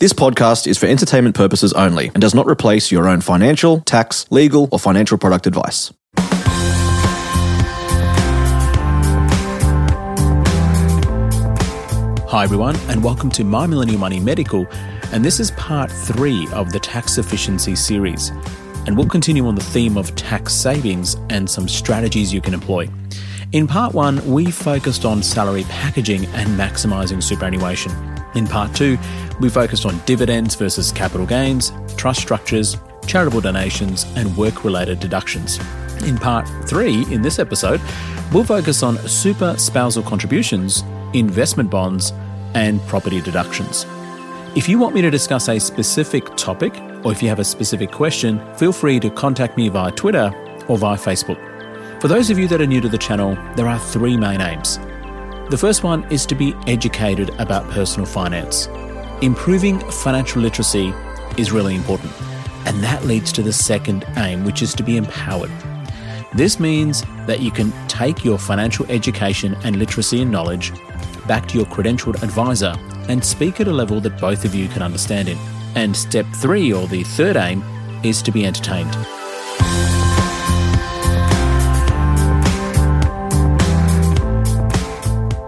This podcast is for entertainment purposes only and does not replace your own financial, tax, legal, or financial product advice. Hi, everyone, and welcome to My Millennial Money Medical. And this is part three of the tax efficiency series. And we'll continue on the theme of tax savings and some strategies you can employ. In part one, we focused on salary packaging and maximizing superannuation. In part two, we focused on dividends versus capital gains, trust structures, charitable donations, and work related deductions. In part three, in this episode, we'll focus on super spousal contributions, investment bonds, and property deductions. If you want me to discuss a specific topic, or if you have a specific question, feel free to contact me via Twitter or via Facebook. For those of you that are new to the channel, there are three main aims. The first one is to be educated about personal finance. Improving financial literacy is really important, and that leads to the second aim, which is to be empowered. This means that you can take your financial education and literacy and knowledge back to your credentialed advisor and speak at a level that both of you can understand in. And step three, or the third aim, is to be entertained.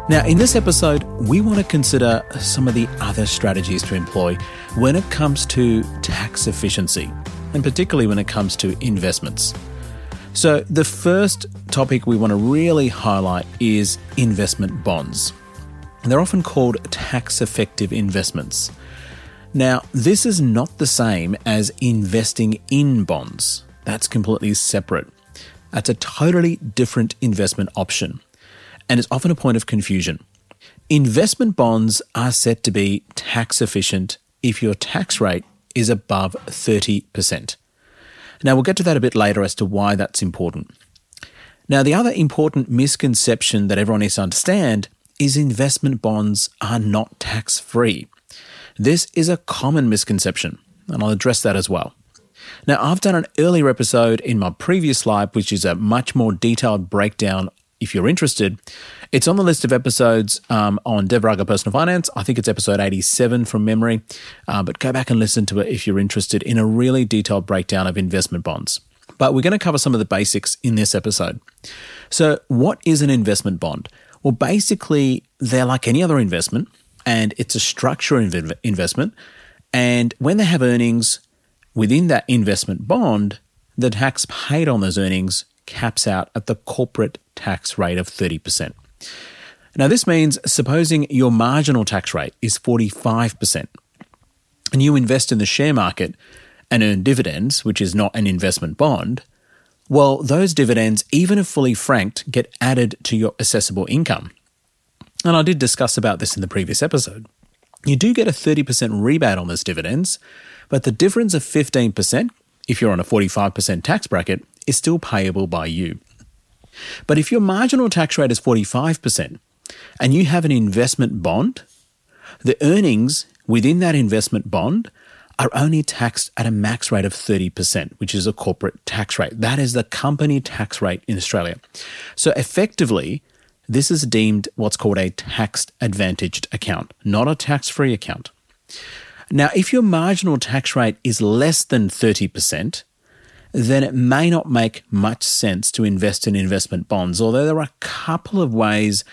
Now, in this episode, we want to consider some of the other strategies to employ when it comes to tax efficiency, and particularly when it comes to investments. So, the first topic we want to really highlight is investment bonds. They're often called tax effective investments. Now, this is not the same as investing in bonds, that's completely separate. That's a totally different investment option, and it's often a point of confusion. Investment bonds are set to be tax efficient if your tax rate is above 30%. Now, we'll get to that a bit later as to why that's important. Now, the other important misconception that everyone needs to understand is investment bonds are not tax free. This is a common misconception, and I'll address that as well. Now, I've done an earlier episode in my previous live, which is a much more detailed breakdown if you're interested. It's on the list of episodes um, on Dev Raga Personal Finance. I think it's episode 87 from memory, uh, but go back and listen to it if you're interested in a really detailed breakdown of investment bonds. But we're going to cover some of the basics in this episode. So, what is an investment bond? Well, basically, they're like any other investment, and it's a structure inv- investment. And when they have earnings within that investment bond, the tax paid on those earnings caps out at the corporate tax rate of 30%. Now, this means supposing your marginal tax rate is 45%, and you invest in the share market and earn dividends, which is not an investment bond, well, those dividends, even if fully franked, get added to your assessable income. And I did discuss about this in the previous episode. You do get a 30% rebate on those dividends, but the difference of 15%, if you're on a 45% tax bracket, is still payable by you. But if your marginal tax rate is 45% and you have an investment bond, the earnings within that investment bond are only taxed at a max rate of 30%, which is a corporate tax rate. That is the company tax rate in Australia. So effectively, this is deemed what's called a tax advantaged account, not a tax free account. Now, if your marginal tax rate is less than 30%, then it may not make much sense to invest in investment bonds, although there are a couple of ways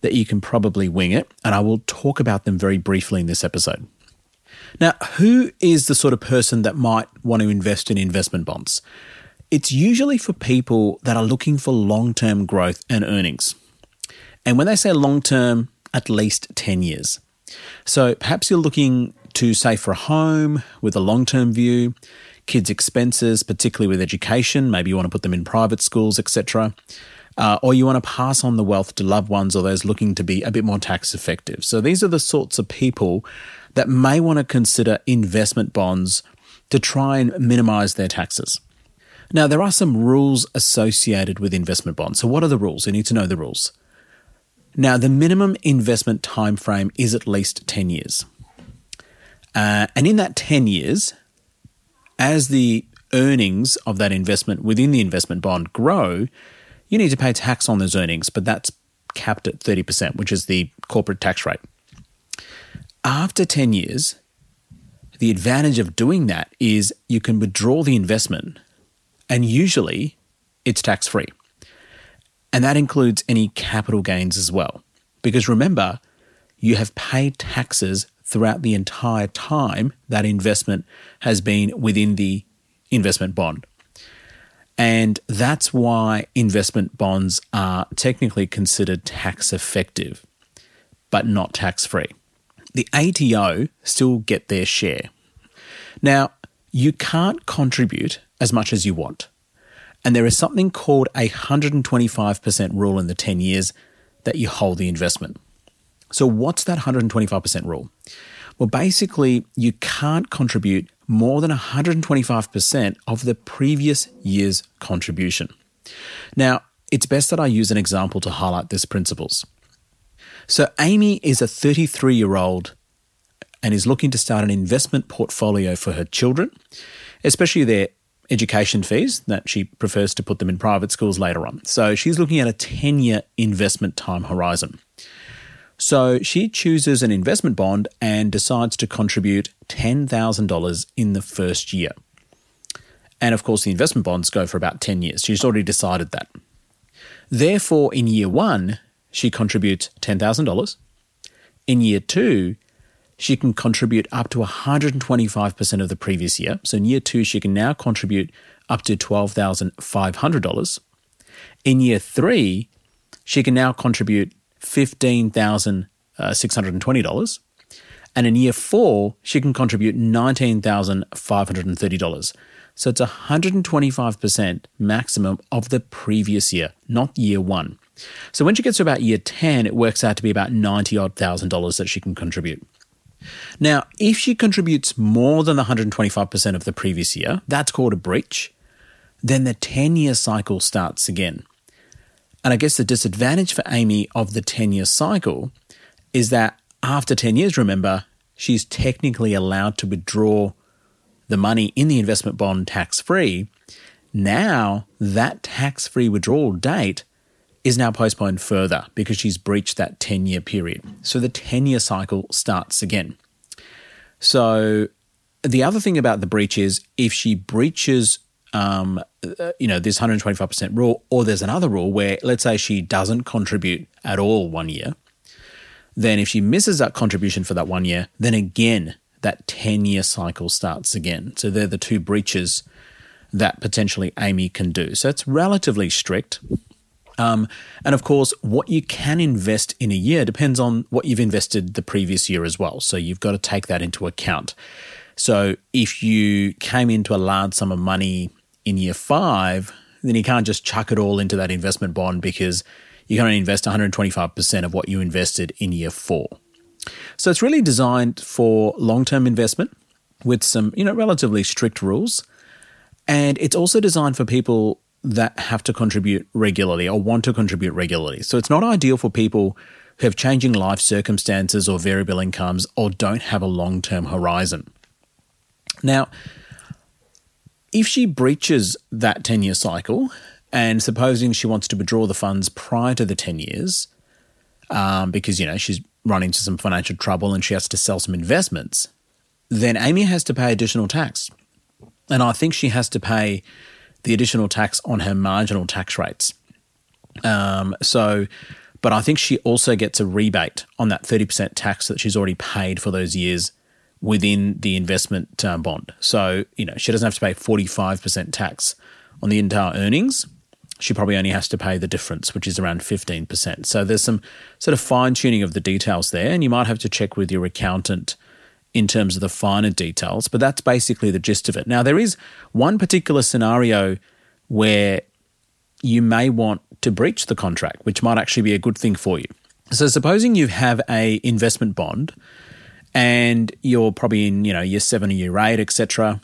that you can probably wing it, and I will talk about them very briefly in this episode. Now, who is the sort of person that might want to invest in investment bonds? It's usually for people that are looking for long term growth and earnings. And when they say long term, at least 10 years. So perhaps you're looking to save for a home with a long term view, kids' expenses, particularly with education. Maybe you want to put them in private schools, etc. uh, or you want to pass on the wealth to loved ones or those looking to be a bit more tax effective. So these are the sorts of people that may want to consider investment bonds to try and minimize their taxes. Now, there are some rules associated with investment bonds. So, what are the rules? You need to know the rules. Now, the minimum investment time frame is at least 10 years. Uh, and in that 10 years, as the earnings of that investment within the investment bond grow, you need to pay tax on those earnings, but that's capped at 30%, which is the corporate tax rate. After 10 years, the advantage of doing that is you can withdraw the investment, and usually it's tax free. And that includes any capital gains as well. Because remember, you have paid taxes throughout the entire time that investment has been within the investment bond. And that's why investment bonds are technically considered tax effective, but not tax free. The ATO still get their share. Now, you can't contribute as much as you want. And there is something called a 125% rule in the 10 years that you hold the investment. So, what's that 125% rule? Well, basically, you can't contribute more than 125% of the previous year's contribution. Now, it's best that I use an example to highlight these principles. So, Amy is a 33 year old and is looking to start an investment portfolio for her children, especially their education fees that she prefers to put them in private schools later on. So, she's looking at a 10 year investment time horizon. So she chooses an investment bond and decides to contribute $10,000 in the first year. And of course, the investment bonds go for about 10 years. She's already decided that. Therefore, in year one, she contributes $10,000. In year two, she can contribute up to 125% of the previous year. So in year two, she can now contribute up to $12,500. In year three, she can now contribute $15,620. Uh, and in year four, she can contribute $19,530. So it's 125% maximum of the previous year, not year one. So when she gets to about year 10, it works out to be about 90 odd thousand dollars that she can contribute. Now, if she contributes more than the 125% of the previous year, that's called a breach, then the 10 year cycle starts again. And I guess the disadvantage for Amy of the 10 year cycle is that after 10 years, remember, she's technically allowed to withdraw the money in the investment bond tax free. Now, that tax free withdrawal date is now postponed further because she's breached that 10 year period. So the 10 year cycle starts again. So the other thing about the breach is if she breaches um, uh, you know, this 125% rule, or there's another rule where, let's say, she doesn't contribute at all one year, then if she misses that contribution for that one year, then again, that 10 year cycle starts again. So they're the two breaches that potentially Amy can do. So it's relatively strict. Um, and of course, what you can invest in a year depends on what you've invested the previous year as well. So you've got to take that into account. So if you came into a large sum of money in year five, then you can't just chuck it all into that investment bond because you can only invest 125% of what you invested in year four. So it's really designed for long term investment with some, you know, relatively strict rules. And it's also designed for people that have to contribute regularly or want to contribute regularly. So it's not ideal for people who have changing life circumstances or variable incomes or don't have a long term horizon. Now, if she breaches that 10 year cycle, and supposing she wants to withdraw the funds prior to the 10 years, um, because, you know, she's run into some financial trouble and she has to sell some investments, then Amy has to pay additional tax. And I think she has to pay the additional tax on her marginal tax rates. Um, so, but I think she also gets a rebate on that 30% tax that she's already paid for those years within the investment uh, bond. So, you know, she doesn't have to pay 45% tax on the entire earnings. She probably only has to pay the difference, which is around 15%. So there's some sort of fine tuning of the details there, and you might have to check with your accountant in terms of the finer details, but that's basically the gist of it. Now, there is one particular scenario where you may want to breach the contract, which might actually be a good thing for you. So supposing you have a investment bond and you're probably in, you know, year seven or year eight, etc.,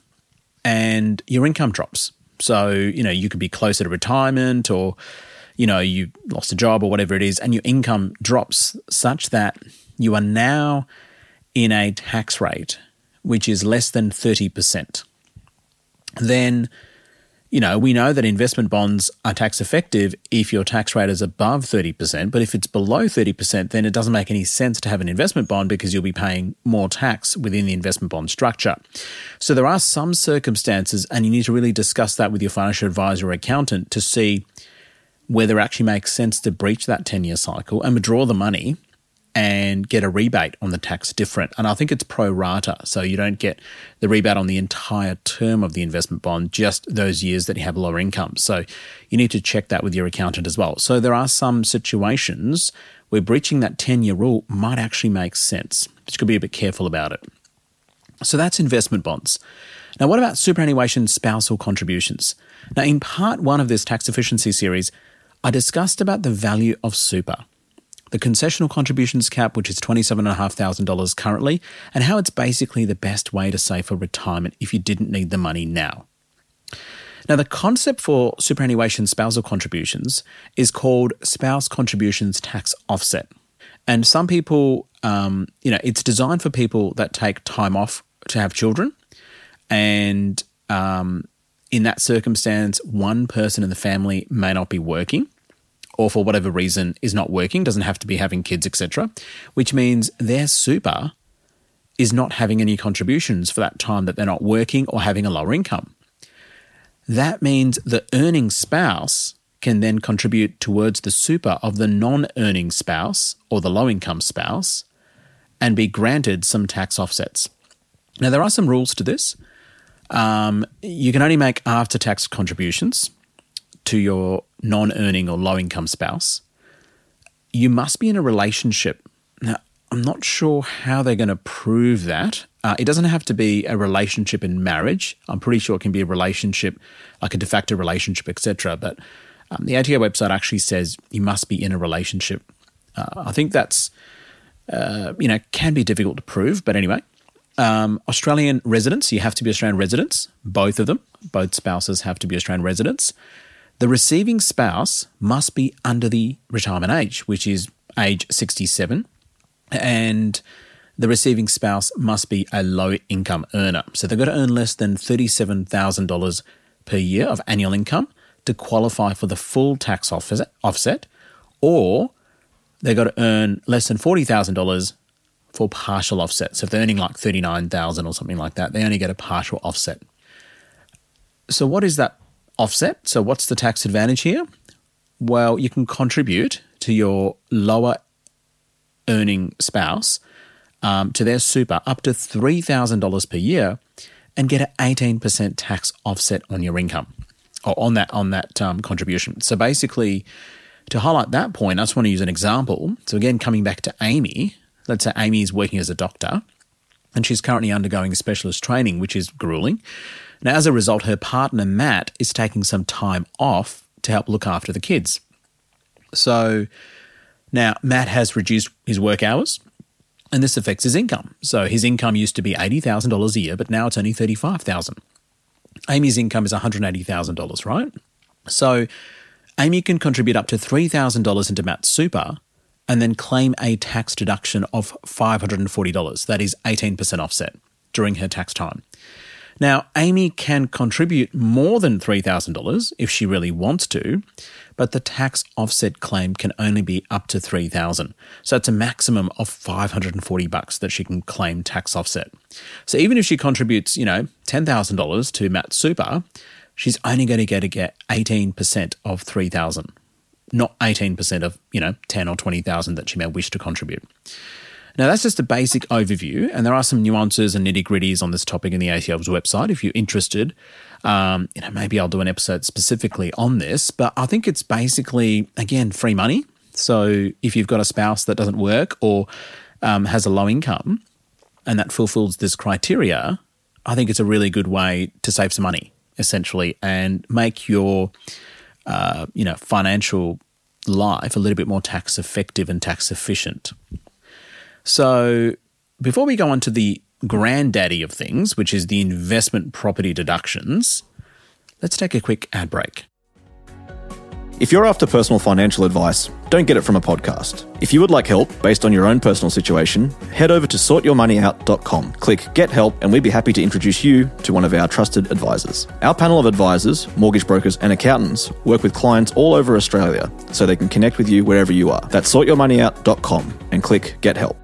and your income drops. So, you know, you could be closer to retirement or, you know, you lost a job or whatever it is, and your income drops such that you are now in a tax rate which is less than 30%. Then you know, we know that investment bonds are tax effective if your tax rate is above 30%, but if it's below 30%, then it doesn't make any sense to have an investment bond because you'll be paying more tax within the investment bond structure. So there are some circumstances, and you need to really discuss that with your financial advisor or accountant to see whether it actually makes sense to breach that 10 year cycle and withdraw the money and get a rebate on the tax different. And I think it's pro rata. So you don't get the rebate on the entire term of the investment bond, just those years that you have lower income. So you need to check that with your accountant as well. So there are some situations where breaching that 10 year rule might actually make sense, you could be a bit careful about it. So that's investment bonds. Now, what about superannuation spousal contributions? Now, in part one of this tax efficiency series, I discussed about the value of super the concessional contributions cap, which is $27,500 currently, and how it's basically the best way to save for retirement if you didn't need the money now. Now, the concept for superannuation spousal contributions is called spouse contributions tax offset. And some people, um, you know, it's designed for people that take time off to have children. And um, in that circumstance, one person in the family may not be working or for whatever reason is not working, doesn't have to be having kids, etc., which means their super is not having any contributions for that time that they're not working or having a lower income. That means the earning spouse can then contribute towards the super of the non earning spouse or the low income spouse and be granted some tax offsets. Now, there are some rules to this. Um, you can only make after tax contributions to your non earning or low income spouse, you must be in a relationship. Now, I'm not sure how they're going to prove that. Uh, it doesn't have to be a relationship in marriage. I'm pretty sure it can be a relationship, like a de facto relationship, etc. But um, the ATO website actually says you must be in a relationship. Uh, I think that's, uh, you know, can be difficult to prove. But anyway, um, Australian residents, you have to be Australian residents, both of them. Both spouses have to be Australian residents. The receiving spouse must be under the retirement age, which is age 67, and the receiving spouse must be a low income earner. So they've got to earn less than $37,000 per year of annual income to qualify for the full tax offset, or they've got to earn less than $40,000 for partial offset. So if they're earning like 39,000 or something like that, they only get a partial offset. So what is that offset. So, what's the tax advantage here? Well, you can contribute to your lower earning spouse um, to their super up to $3,000 per year and get an 18% tax offset on your income or on that on that um, contribution. So basically, to highlight that point, I just want to use an example. So again, coming back to Amy, let's say Amy is working as a doctor and she's currently undergoing specialist training, which is grueling. Now, as a result, her partner, Matt, is taking some time off to help look after the kids. So now Matt has reduced his work hours and this affects his income. So his income used to be $80,000 a year, but now it's only $35,000. Amy's income is $180,000, right? So Amy can contribute up to $3,000 into Matt's super and then claim a tax deduction of $540. That is 18% offset during her tax time. Now, Amy can contribute more than $3,000 if she really wants to, but the tax offset claim can only be up to 3000 So it's a maximum of 540 bucks that she can claim tax offset. So even if she contributes, you know, $10,000 to Matt's Super, she's only going to get to get 18% of 3000 not 18% of, you know, 10 or 20,000 that she may wish to contribute. Now, that's just a basic overview, and there are some nuances and nitty gritties on this topic in the ATO's website. If you're interested, um, you know, maybe I'll do an episode specifically on this, but I think it's basically, again, free money. So if you've got a spouse that doesn't work or um, has a low income and that fulfills this criteria, I think it's a really good way to save some money, essentially, and make your, uh, you know, financial life a little bit more tax effective and tax efficient. So, before we go on to the granddaddy of things, which is the investment property deductions, let's take a quick ad break. If you're after personal financial advice, don't get it from a podcast. If you would like help based on your own personal situation, head over to sortyourmoneyout.com. Click Get Help, and we'd be happy to introduce you to one of our trusted advisors. Our panel of advisors, mortgage brokers, and accountants work with clients all over Australia so they can connect with you wherever you are. That's sortyourmoneyout.com and click Get Help.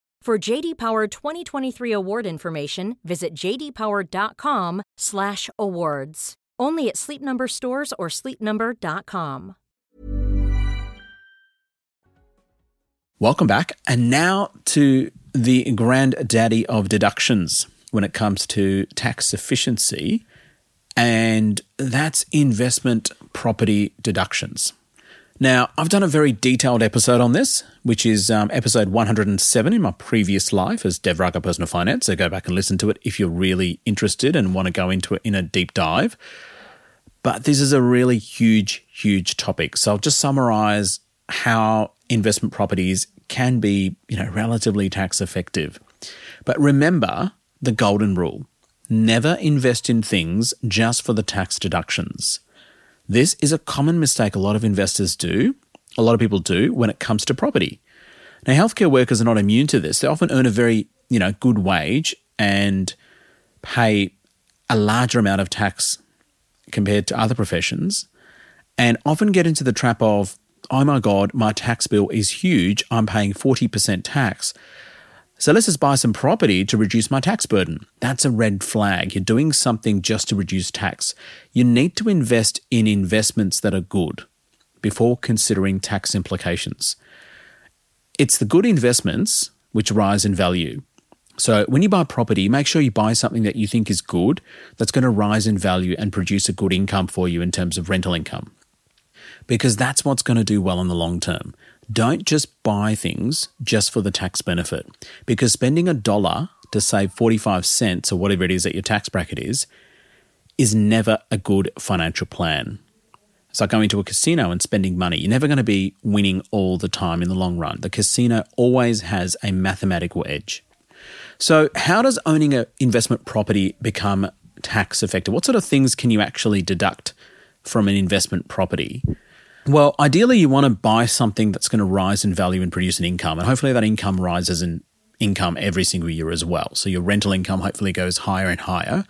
For JD Power 2023 award information, visit jdpower.com/awards. Only at Sleep Number stores or sleepnumber.com. Welcome back. And now to the granddaddy of deductions when it comes to tax efficiency, and that's investment property deductions. Now, I've done a very detailed episode on this, which is um, episode 107 in my previous life as Dev Raga Personal Finance. So go back and listen to it if you're really interested and want to go into it in a deep dive. But this is a really huge, huge topic. So I'll just summarize how investment properties can be, you know, relatively tax effective. But remember the golden rule. Never invest in things just for the tax deductions. This is a common mistake a lot of investors do, a lot of people do when it comes to property. Now, healthcare workers are not immune to this. They often earn a very, you know, good wage and pay a larger amount of tax compared to other professions and often get into the trap of, oh my God, my tax bill is huge. I'm paying 40% tax. So let's just buy some property to reduce my tax burden. That's a red flag. You're doing something just to reduce tax. You need to invest in investments that are good before considering tax implications. It's the good investments which rise in value. So when you buy property, make sure you buy something that you think is good, that's going to rise in value and produce a good income for you in terms of rental income. Because that's what's going to do well in the long term. Don't just buy things just for the tax benefit, because spending a dollar to save 45 cents or whatever it is that your tax bracket is, is never a good financial plan. It's like going to a casino and spending money. You're never going to be winning all the time in the long run. The casino always has a mathematical edge. So, how does owning an investment property become tax effective? What sort of things can you actually deduct from an investment property? Well, ideally, you want to buy something that's going to rise in value and produce an income. And hopefully, that income rises in income every single year as well. So, your rental income hopefully goes higher and higher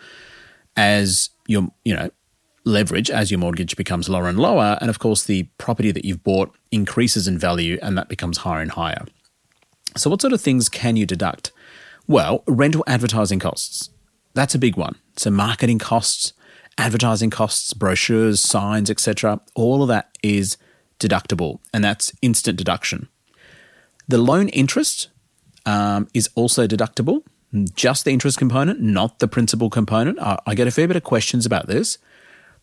as your, you know, leverage as your mortgage becomes lower and lower. And of course, the property that you've bought increases in value and that becomes higher and higher. So, what sort of things can you deduct? Well, rental advertising costs. That's a big one. So, marketing costs, advertising costs, brochures, signs, etc. All of that is deductible, and that's instant deduction. The loan interest um, is also deductible, just the interest component, not the principal component. I, I get a fair bit of questions about this.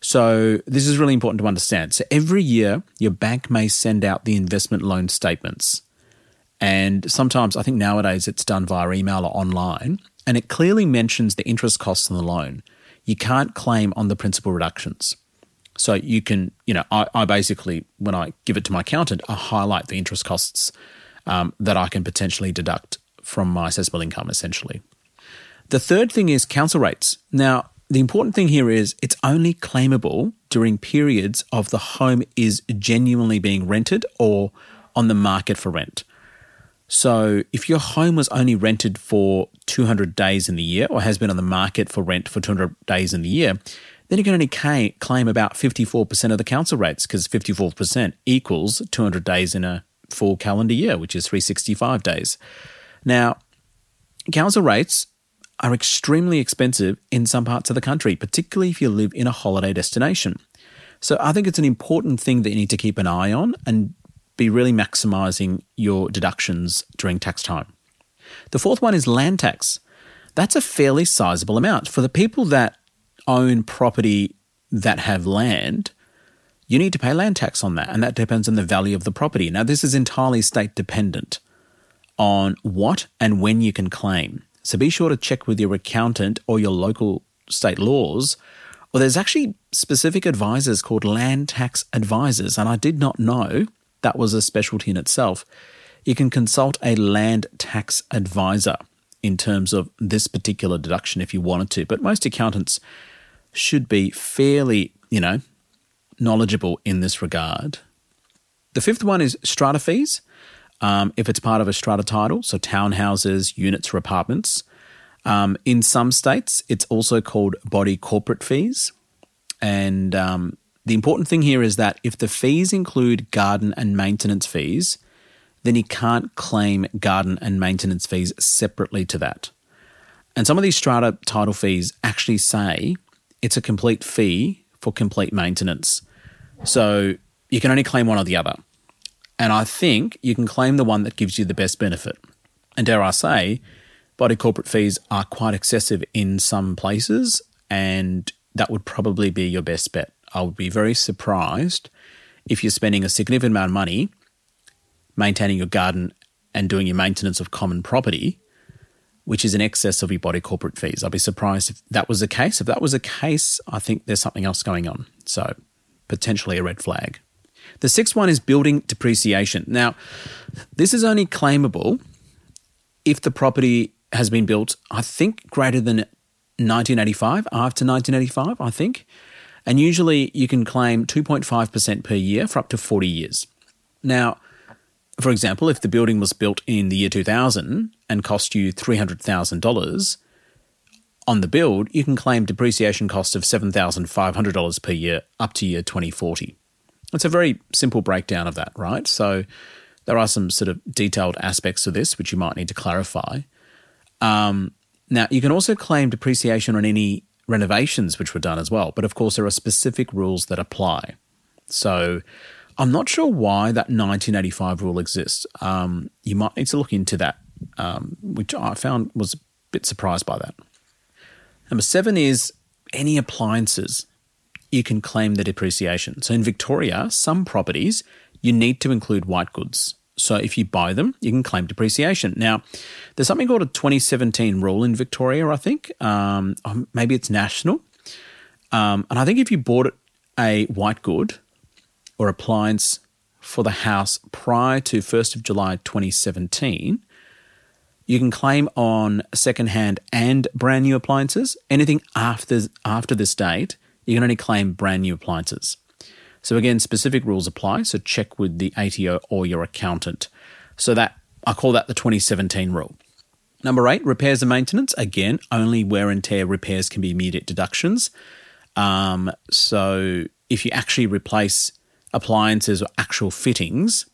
So, this is really important to understand. So, every year, your bank may send out the investment loan statements. And sometimes, I think nowadays it's done via email or online, and it clearly mentions the interest costs on the loan you can't claim on the principal reductions. So you can, you know, I, I basically, when I give it to my accountant, I highlight the interest costs um, that I can potentially deduct from my assessable income, essentially. The third thing is council rates. Now, the important thing here is it's only claimable during periods of the home is genuinely being rented or on the market for rent. So if your home was only rented for 200 days in the year or has been on the market for rent for 200 days in the year, then you can only claim about 54% of the council rates because 54% equals 200 days in a full calendar year, which is 365 days. Now, council rates are extremely expensive in some parts of the country, particularly if you live in a holiday destination. So I think it's an important thing that you need to keep an eye on and be really maximizing your deductions during tax time. The fourth one is land tax. That's a fairly sizable amount. For the people that own property that have land, you need to pay land tax on that, and that depends on the value of the property. Now, this is entirely state dependent on what and when you can claim. So be sure to check with your accountant or your local state laws. Or there's actually specific advisors called land tax advisors, and I did not know that was a specialty in itself. You can consult a land tax advisor in terms of this particular deduction if you wanted to, but most accountants should be fairly, you know, knowledgeable in this regard. The fifth one is strata fees. Um, if it's part of a strata title, so townhouses, units, or apartments. Um, in some states, it's also called body corporate fees. And um, the important thing here is that if the fees include garden and maintenance fees, then you can't claim garden and maintenance fees separately to that. And some of these strata title fees actually say it's a complete fee for complete maintenance. So you can only claim one or the other. And I think you can claim the one that gives you the best benefit. And dare I say, body corporate fees are quite excessive in some places, and that would probably be your best bet. I would be very surprised if you're spending a significant amount of money maintaining your garden and doing your maintenance of common property, which is in excess of your body corporate fees. I'd be surprised if that was the case. If that was the case, I think there's something else going on. So, potentially a red flag. The sixth one is building depreciation. Now, this is only claimable if the property has been built, I think, greater than 1985, after 1985, I think. And usually you can claim 2.5% per year for up to 40 years. Now, for example, if the building was built in the year 2000 and cost you $300,000 on the build, you can claim depreciation cost of $7,500 per year up to year 2040. It's a very simple breakdown of that, right? So there are some sort of detailed aspects to this which you might need to clarify. Um, now, you can also claim depreciation on any renovations which were done as well, but of course, there are specific rules that apply. So I'm not sure why that 1985 rule exists. Um, you might need to look into that, um, which I found was a bit surprised by that. Number seven is any appliances you can claim the depreciation. So in Victoria, some properties you need to include white goods. So if you buy them, you can claim depreciation. Now, there's something called a 2017 rule in Victoria, I think. Um, maybe it's national. Um, and I think if you bought a white good or appliance for the house prior to 1st of July 2017, you can claim on secondhand and brand new appliances. Anything after after this date, you can only claim brand new appliances. So again, specific rules apply. So check with the ATO or your accountant. So that I call that the 2017 rule. Number eight, repairs and maintenance. Again, only wear and tear repairs can be immediate deductions. Um, so if you actually replace appliances or actual fittings,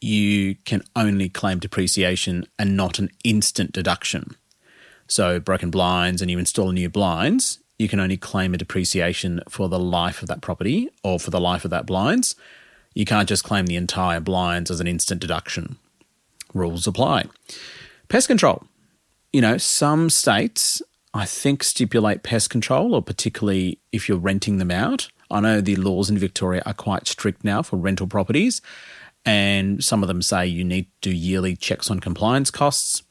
you can only claim depreciation and not an instant deduction. So broken blinds and you install new blinds, you can only claim a depreciation for the life of that property or for the life of that blinds. You can't just claim the entire blinds as an instant deduction. Rules apply. Pest control. You know, some states, I think, stipulate pest control, or particularly if you're renting them out. I know the laws in Victoria are quite strict now for rental properties, and some of them say you need to do yearly checks on compliance costs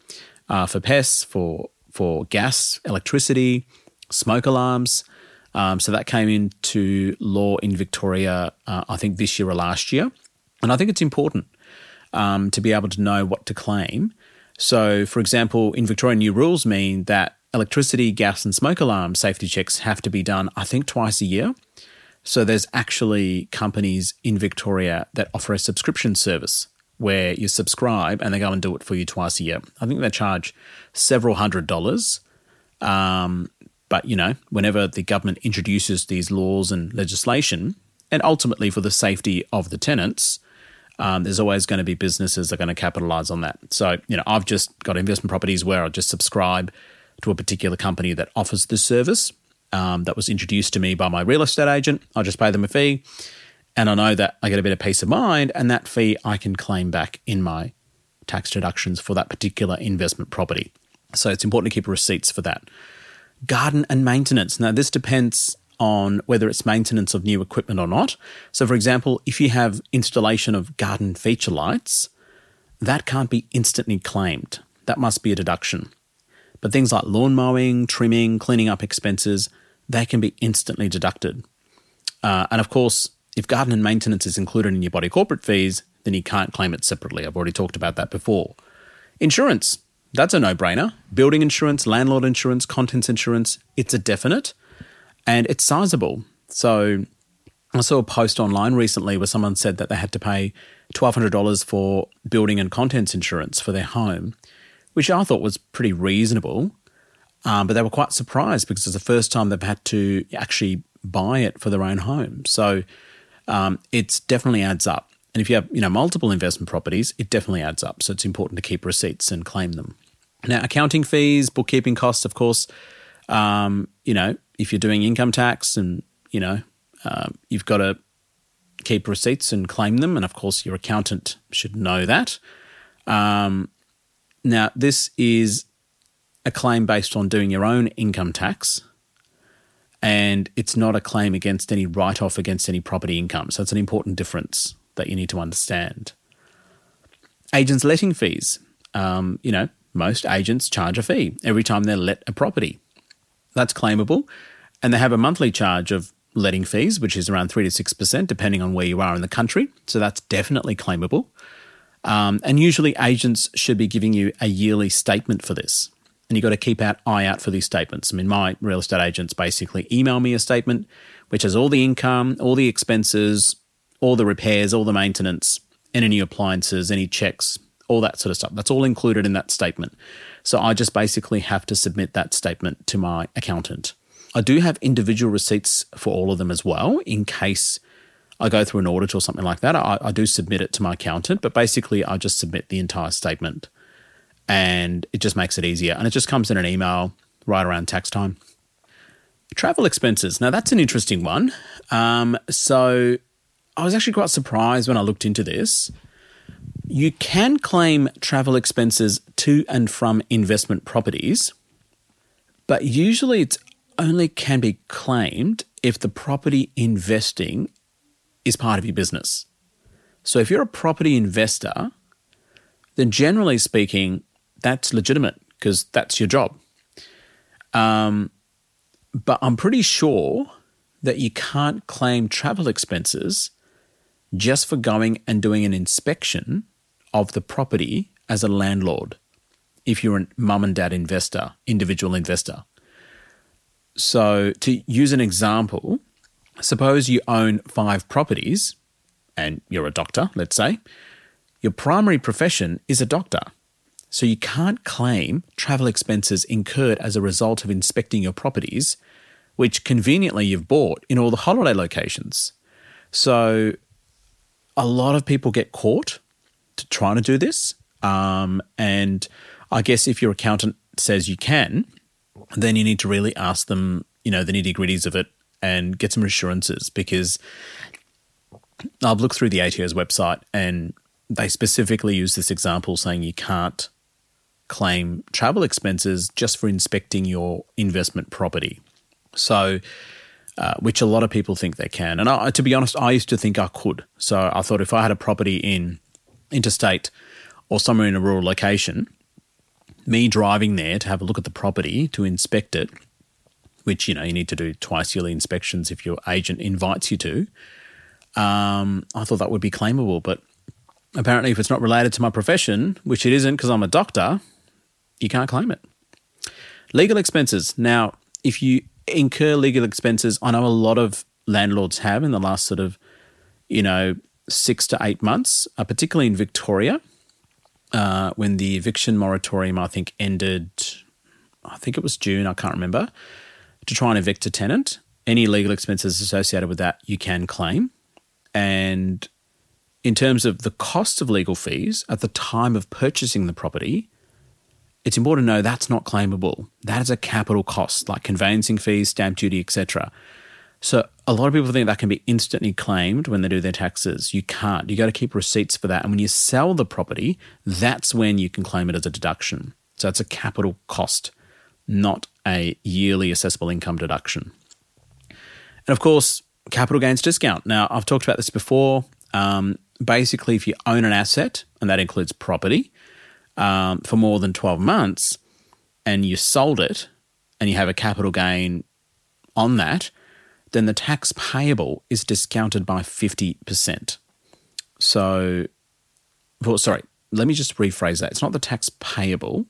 uh, for pests, for for gas, electricity, smoke alarms. Um, so that came into law in Victoria, uh, I think this year or last year. And I think it's important um, to be able to know what to claim. So, for example, in Victoria, new rules mean that electricity, gas, and smoke alarm safety checks have to be done, I think, twice a year. So there's actually companies in Victoria that offer a subscription service where you subscribe and they go and do it for you twice a year. I think they charge several hundred dollars. Um, but, you know, whenever the government introduces these laws and legislation, and ultimately for the safety of the tenants, um, there's always going to be businesses that are going to capitalize on that. So, you know, I've just got investment properties where I just subscribe to a particular company that offers this service um, that was introduced to me by my real estate agent. I just pay them a fee, and I know that I get a bit of peace of mind, and that fee I can claim back in my tax deductions for that particular investment property. So it's important to keep receipts for that. Garden and maintenance. Now, this depends on whether it's maintenance of new equipment or not. So, for example, if you have installation of garden feature lights, that can't be instantly claimed. That must be a deduction. But things like lawn mowing, trimming, cleaning up expenses, they can be instantly deducted. Uh, and of course, if garden and maintenance is included in your body corporate fees, then you can't claim it separately. I've already talked about that before. Insurance, that's a no brainer. Building insurance, landlord insurance, contents insurance, it's a definite and it's sizable. So I saw a post online recently where someone said that they had to pay $1,200 for building and contents insurance for their home, which I thought was pretty reasonable. Um, but they were quite surprised because it's the first time they've had to actually buy it for their own home. So um, it definitely adds up. And if you have you know multiple investment properties, it definitely adds up. So it's important to keep receipts and claim them. Now, accounting fees, bookkeeping costs, of course, um, you know, if you're doing income tax and, you know, uh, you've got to keep receipts and claim them. And of course, your accountant should know that. Um, now, this is a claim based on doing your own income tax, and it's not a claim against any write off against any property income. So it's an important difference that you need to understand. Agents' letting fees. Um, you know, most agents charge a fee every time they let a property. That's claimable. And they have a monthly charge of letting fees, which is around 3 to 6%, depending on where you are in the country. So that's definitely claimable. Um, and usually agents should be giving you a yearly statement for this. And you've got to keep out eye out for these statements. I mean, my real estate agents basically email me a statement which has all the income, all the expenses, all the repairs, all the maintenance, and any appliances, any checks, all that sort of stuff. That's all included in that statement. So I just basically have to submit that statement to my accountant. I do have individual receipts for all of them as well in case I go through an audit or something like that. I, I do submit it to my accountant, but basically I just submit the entire statement and it just makes it easier. And it just comes in an email right around tax time. Travel expenses. Now, that's an interesting one. Um, so, I was actually quite surprised when I looked into this. You can claim travel expenses to and from investment properties, but usually it's only can be claimed if the property investing is part of your business. So if you're a property investor, then generally speaking, that's legitimate because that's your job. Um, but I'm pretty sure that you can't claim travel expenses just for going and doing an inspection of the property as a landlord if you're a mum and dad investor, individual investor. So, to use an example, suppose you own five properties and you're a doctor, let's say. Your primary profession is a doctor. So, you can't claim travel expenses incurred as a result of inspecting your properties, which conveniently you've bought in all the holiday locations. So, a lot of people get caught to trying to do this. Um, and I guess if your accountant says you can, then you need to really ask them, you know, the nitty gritties of it and get some assurances because I've looked through the ATO's website and they specifically use this example saying you can't claim travel expenses just for inspecting your investment property. So, uh, which a lot of people think they can. And I, to be honest, I used to think I could. So I thought if I had a property in interstate or somewhere in a rural location, me driving there to have a look at the property to inspect it, which you know you need to do twice yearly inspections if your agent invites you to. Um, I thought that would be claimable, but apparently, if it's not related to my profession, which it isn't because I'm a doctor, you can't claim it. Legal expenses. Now, if you incur legal expenses, I know a lot of landlords have in the last sort of, you know, six to eight months, uh, particularly in Victoria, uh, when the eviction moratorium, I think, ended, I think it was June, I can't remember, to try and evict a tenant. Any legal expenses associated with that you can claim. And in terms of the cost of legal fees at the time of purchasing the property, it's important to know that's not claimable. That is a capital cost, like conveyancing fees, stamp duty, etc. So a lot of people think that can be instantly claimed when they do their taxes. You can't. You got to keep receipts for that. And when you sell the property, that's when you can claim it as a deduction. So it's a capital cost, not a yearly assessable income deduction. And of course, capital gains discount. Now, I've talked about this before. Um, basically, if you own an asset, and that includes property, um, for more than 12 months and you sold it and you have a capital gain on that, then the tax payable is discounted by 50%. So, well, sorry, let me just rephrase that. It's not the tax payable.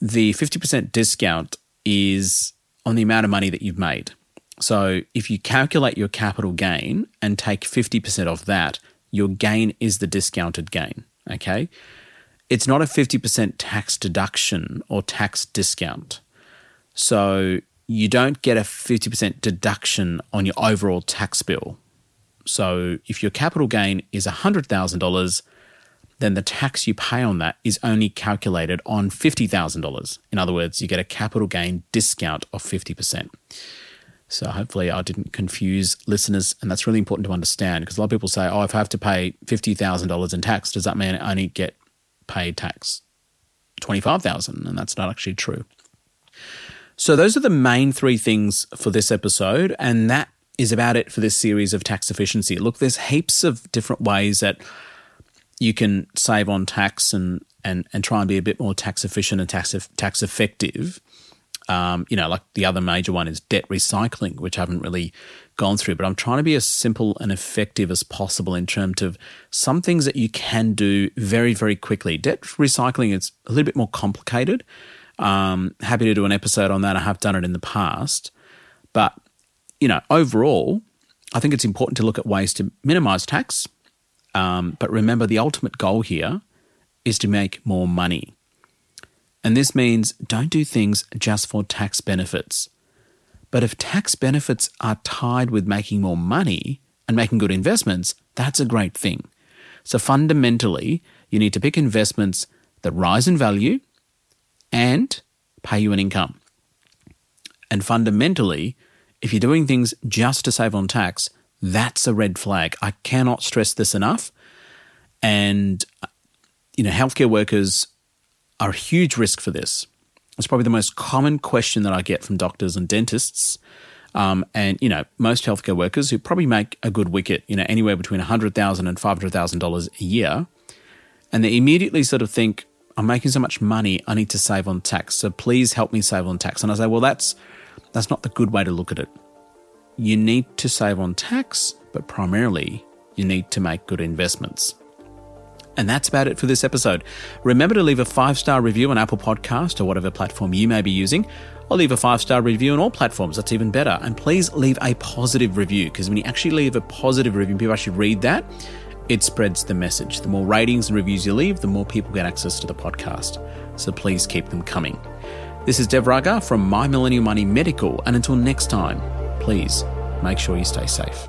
The 50% discount is on the amount of money that you've made. So, if you calculate your capital gain and take 50% of that, your gain is the discounted gain. Okay it's not a 50% tax deduction or tax discount. So you don't get a 50% deduction on your overall tax bill. So if your capital gain is $100,000, then the tax you pay on that is only calculated on $50,000. In other words, you get a capital gain discount of 50%. So hopefully I didn't confuse listeners, and that's really important to understand because a lot of people say, "Oh, if I have to pay fifty thousand dollars in tax, does that mean I only get paid tax 25,000 and that's not actually true. So those are the main three things for this episode and that is about it for this series of tax efficiency. Look, there's heaps of different ways that you can save on tax and and and try and be a bit more tax efficient and tax tax effective. Um, you know, like the other major one is debt recycling, which I haven't really gone through, but I'm trying to be as simple and effective as possible in terms of some things that you can do very, very quickly. Debt recycling is a little bit more complicated. Um, happy to do an episode on that. I have done it in the past. But, you know, overall, I think it's important to look at ways to minimize tax. Um, but remember, the ultimate goal here is to make more money. And this means don't do things just for tax benefits. But if tax benefits are tied with making more money and making good investments, that's a great thing. So fundamentally, you need to pick investments that rise in value and pay you an income. And fundamentally, if you're doing things just to save on tax, that's a red flag. I cannot stress this enough. And, you know, healthcare workers are a huge risk for this. It's probably the most common question that I get from doctors and dentists. Um, and, you know, most healthcare workers who probably make a good wicket, you know, anywhere between $100,000 and $500,000 a year. And they immediately sort of think, I'm making so much money, I need to save on tax. So please help me save on tax. And I say, well, that's, that's not the good way to look at it. You need to save on tax, but primarily you need to make good investments. And that's about it for this episode. Remember to leave a five star review on Apple Podcast or whatever platform you may be using, or leave a five star review on all platforms. That's even better. And please leave a positive review because when you actually leave a positive review, people actually read that, it spreads the message. The more ratings and reviews you leave, the more people get access to the podcast. So please keep them coming. This is Dev Raga from My Millennial Money Medical. And until next time, please make sure you stay safe.